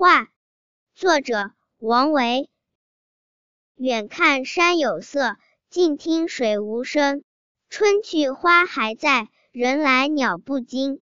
画作者王维。远看山有色近听水无声春去花还在人来鸟不惊。